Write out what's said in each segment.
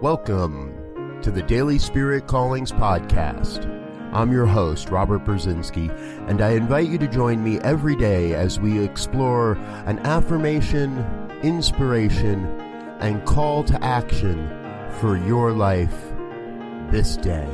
Welcome to the Daily Spirit Callings Podcast. I'm your host, Robert Brzezinski, and I invite you to join me every day as we explore an affirmation, inspiration, and call to action for your life this day.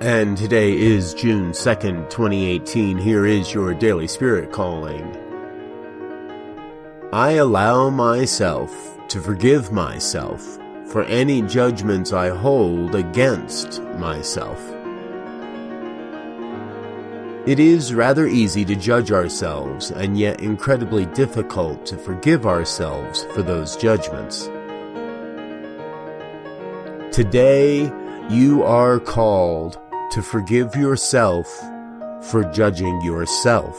And today is June 2nd, 2018. Here is your Daily Spirit Calling. I allow myself to forgive myself for any judgments I hold against myself. It is rather easy to judge ourselves and yet incredibly difficult to forgive ourselves for those judgments. Today, you are called to forgive yourself for judging yourself.